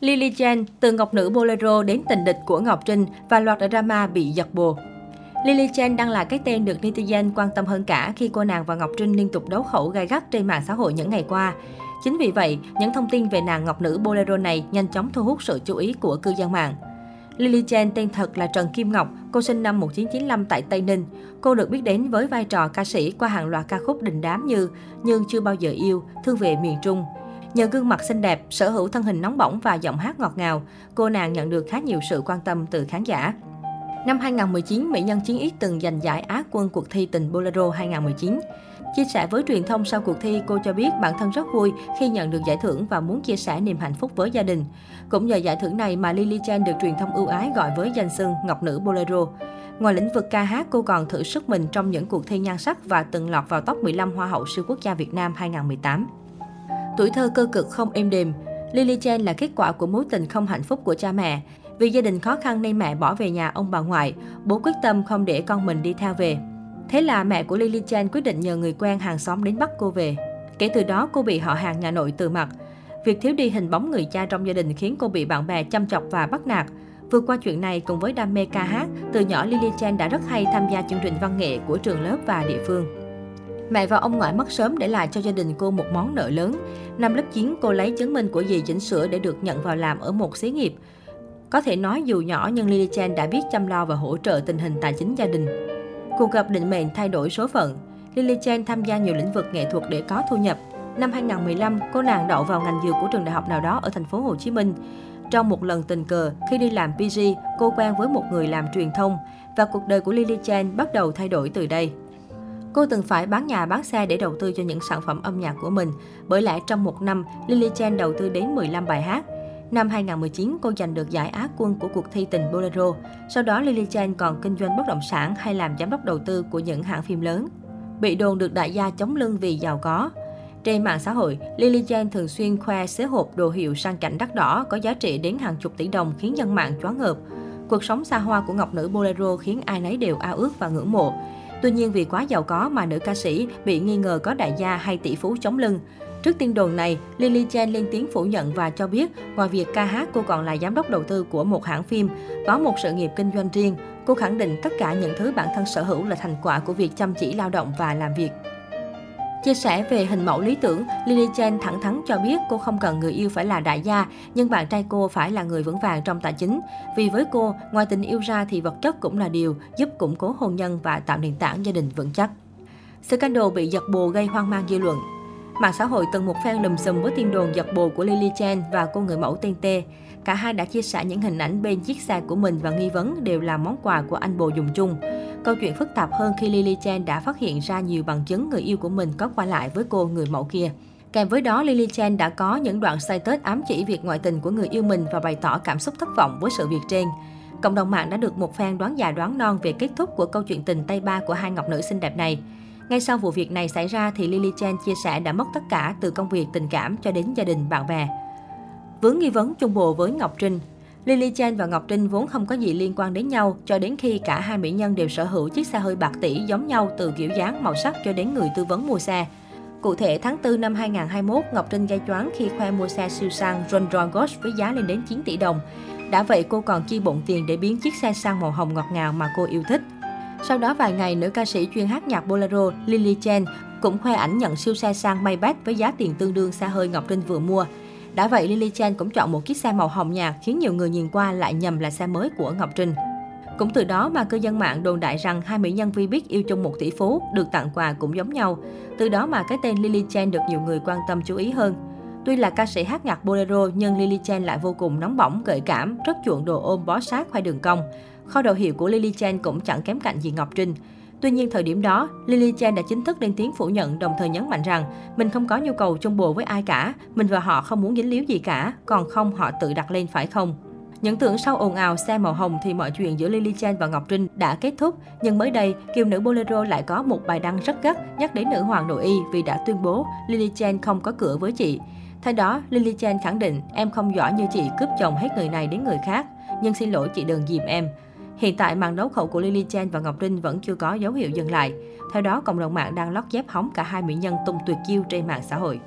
Lily Chen, từ ngọc nữ bolero đến tình địch của Ngọc Trinh và loạt drama bị giật bồ. Lily Chen đang là cái tên được netizen quan tâm hơn cả khi cô nàng và Ngọc Trinh liên tục đấu khẩu gai gắt trên mạng xã hội những ngày qua. Chính vì vậy, những thông tin về nàng ngọc nữ bolero này nhanh chóng thu hút sự chú ý của cư dân mạng. Lily Chen tên thật là Trần Kim Ngọc, cô sinh năm 1995 tại Tây Ninh. Cô được biết đến với vai trò ca sĩ qua hàng loạt ca khúc đình đám như Nhưng chưa bao giờ yêu, Thương về miền Trung, Nhờ gương mặt xinh đẹp, sở hữu thân hình nóng bỏng và giọng hát ngọt ngào, cô nàng nhận được khá nhiều sự quan tâm từ khán giả. Năm 2019, mỹ nhân Chiến Yết từng giành giải Á quân cuộc thi tình Bolero 2019. Chia sẻ với truyền thông sau cuộc thi, cô cho biết bản thân rất vui khi nhận được giải thưởng và muốn chia sẻ niềm hạnh phúc với gia đình. Cũng nhờ giải thưởng này mà Lily Chen được truyền thông ưu ái gọi với danh xưng Ngọc Nữ Bolero. Ngoài lĩnh vực ca hát, cô còn thử sức mình trong những cuộc thi nhan sắc và từng lọt vào top 15 Hoa hậu siêu quốc gia Việt Nam 2018. Tuổi thơ cơ cực không êm đềm, Lily Chen là kết quả của mối tình không hạnh phúc của cha mẹ. Vì gia đình khó khăn nên mẹ bỏ về nhà ông bà ngoại, bố quyết tâm không để con mình đi theo về. Thế là mẹ của Lily Chen quyết định nhờ người quen hàng xóm đến bắt cô về. Kể từ đó cô bị họ hàng nhà nội từ mặt. Việc thiếu đi hình bóng người cha trong gia đình khiến cô bị bạn bè chăm chọc và bắt nạt. Vượt qua chuyện này cùng với đam mê ca hát, từ nhỏ Lily Chen đã rất hay tham gia chương trình văn nghệ của trường lớp và địa phương. Mẹ và ông ngoại mất sớm để lại cho gia đình cô một món nợ lớn. Năm lớp 9, cô lấy chứng minh của dì chỉnh sửa để được nhận vào làm ở một xí nghiệp. Có thể nói dù nhỏ nhưng Lily Chen đã biết chăm lo và hỗ trợ tình hình tài chính gia đình. Cuộc gặp định mệnh thay đổi số phận. Lily Chen tham gia nhiều lĩnh vực nghệ thuật để có thu nhập. Năm 2015, cô nàng đậu vào ngành dược của trường đại học nào đó ở thành phố Hồ Chí Minh. Trong một lần tình cờ, khi đi làm PG, cô quen với một người làm truyền thông và cuộc đời của Lily Chen bắt đầu thay đổi từ đây. Cô từng phải bán nhà bán xe để đầu tư cho những sản phẩm âm nhạc của mình. Bởi lẽ trong một năm, Lily Chen đầu tư đến 15 bài hát. Năm 2019, cô giành được giải Á quân của cuộc thi tình Bolero. Sau đó, Lily Chen còn kinh doanh bất động sản hay làm giám đốc đầu tư của những hãng phim lớn. Bị đồn được đại gia chống lưng vì giàu có. Trên mạng xã hội, Lily Chen thường xuyên khoe xế hộp đồ hiệu sang cảnh đắt đỏ có giá trị đến hàng chục tỷ đồng khiến dân mạng choáng ngợp. Cuộc sống xa hoa của ngọc nữ Bolero khiến ai nấy đều ao ước và ngưỡng mộ. Tuy nhiên vì quá giàu có mà nữ ca sĩ bị nghi ngờ có đại gia hay tỷ phú chống lưng. Trước tin đồn này, Lily Chen lên tiếng phủ nhận và cho biết ngoài việc ca hát cô còn là giám đốc đầu tư của một hãng phim, có một sự nghiệp kinh doanh riêng. Cô khẳng định tất cả những thứ bản thân sở hữu là thành quả của việc chăm chỉ lao động và làm việc. Chia sẻ về hình mẫu lý tưởng, Lily Chen thẳng thắn cho biết cô không cần người yêu phải là đại gia, nhưng bạn trai cô phải là người vững vàng trong tài chính. Vì với cô, ngoài tình yêu ra thì vật chất cũng là điều giúp củng cố hôn nhân và tạo nền tảng gia đình vững chắc. Scandal bị giật bồ gây hoang mang dư luận. Mạng xã hội từng một phen lùm xùm với tin đồn giật bồ của Lily Chen và cô người mẫu tên T. Cả hai đã chia sẻ những hình ảnh bên chiếc xe của mình và nghi vấn đều là món quà của anh bồ dùng chung. Câu chuyện phức tạp hơn khi Lily Chen đã phát hiện ra nhiều bằng chứng người yêu của mình có qua lại với cô người mẫu kia. Kèm với đó, Lily Chen đã có những đoạn say tết ám chỉ việc ngoại tình của người yêu mình và bày tỏ cảm xúc thất vọng với sự việc trên. Cộng đồng mạng đã được một phen đoán già đoán non về kết thúc của câu chuyện tình tay ba của hai ngọc nữ xinh đẹp này. Ngay sau vụ việc này xảy ra thì Lily Chen chia sẻ đã mất tất cả từ công việc tình cảm cho đến gia đình bạn bè. Vướng nghi vấn chung bồ với Ngọc Trinh, Lily Chen và Ngọc Trinh vốn không có gì liên quan đến nhau cho đến khi cả hai mỹ nhân đều sở hữu chiếc xe hơi bạc tỷ giống nhau từ kiểu dáng, màu sắc cho đến người tư vấn mua xe. Cụ thể, tháng 4 năm 2021, Ngọc Trinh gây choáng khi khoe mua xe siêu sang Rolls Royce Ghost với giá lên đến 9 tỷ đồng. Đã vậy, cô còn chi bộn tiền để biến chiếc xe sang màu hồng ngọt ngào mà cô yêu thích. Sau đó vài ngày, nữ ca sĩ chuyên hát nhạc bolero Lily Chen cũng khoe ảnh nhận siêu xe sang Maybach với giá tiền tương đương xe hơi Ngọc Trinh vừa mua. Đã vậy, Lily Chen cũng chọn một chiếc xe màu hồng nhạt khiến nhiều người nhìn qua lại nhầm là xe mới của Ngọc Trinh. Cũng từ đó mà cư dân mạng đồn đại rằng hai mỹ nhân vi biết yêu chung một tỷ phú, được tặng quà cũng giống nhau. Từ đó mà cái tên Lily Chen được nhiều người quan tâm chú ý hơn. Tuy là ca sĩ hát nhạc bolero nhưng Lily Chen lại vô cùng nóng bỏng, gợi cảm, rất chuộng đồ ôm bó sát khoai đường cong. Kho đồ hiệu của Lily Chen cũng chẳng kém cạnh gì Ngọc Trinh. Tuy nhiên thời điểm đó, Lily Chen đã chính thức lên tiếng phủ nhận đồng thời nhấn mạnh rằng mình không có nhu cầu chung bồ với ai cả, mình và họ không muốn dính líu gì cả, còn không họ tự đặt lên phải không? Những tưởng sau ồn ào xe màu hồng thì mọi chuyện giữa Lily Chen và Ngọc Trinh đã kết thúc. Nhưng mới đây, kiều nữ Bolero lại có một bài đăng rất gắt nhắc đến nữ hoàng nội y vì đã tuyên bố Lily Chen không có cửa với chị. Thay đó, Lily Chen khẳng định em không giỏi như chị cướp chồng hết người này đến người khác. Nhưng xin lỗi chị đừng dìm em. Hiện tại, màn đấu khẩu của Lily Chen và Ngọc Trinh vẫn chưa có dấu hiệu dừng lại. Theo đó, cộng đồng mạng đang lót dép hóng cả hai mỹ nhân tung tuyệt chiêu trên mạng xã hội.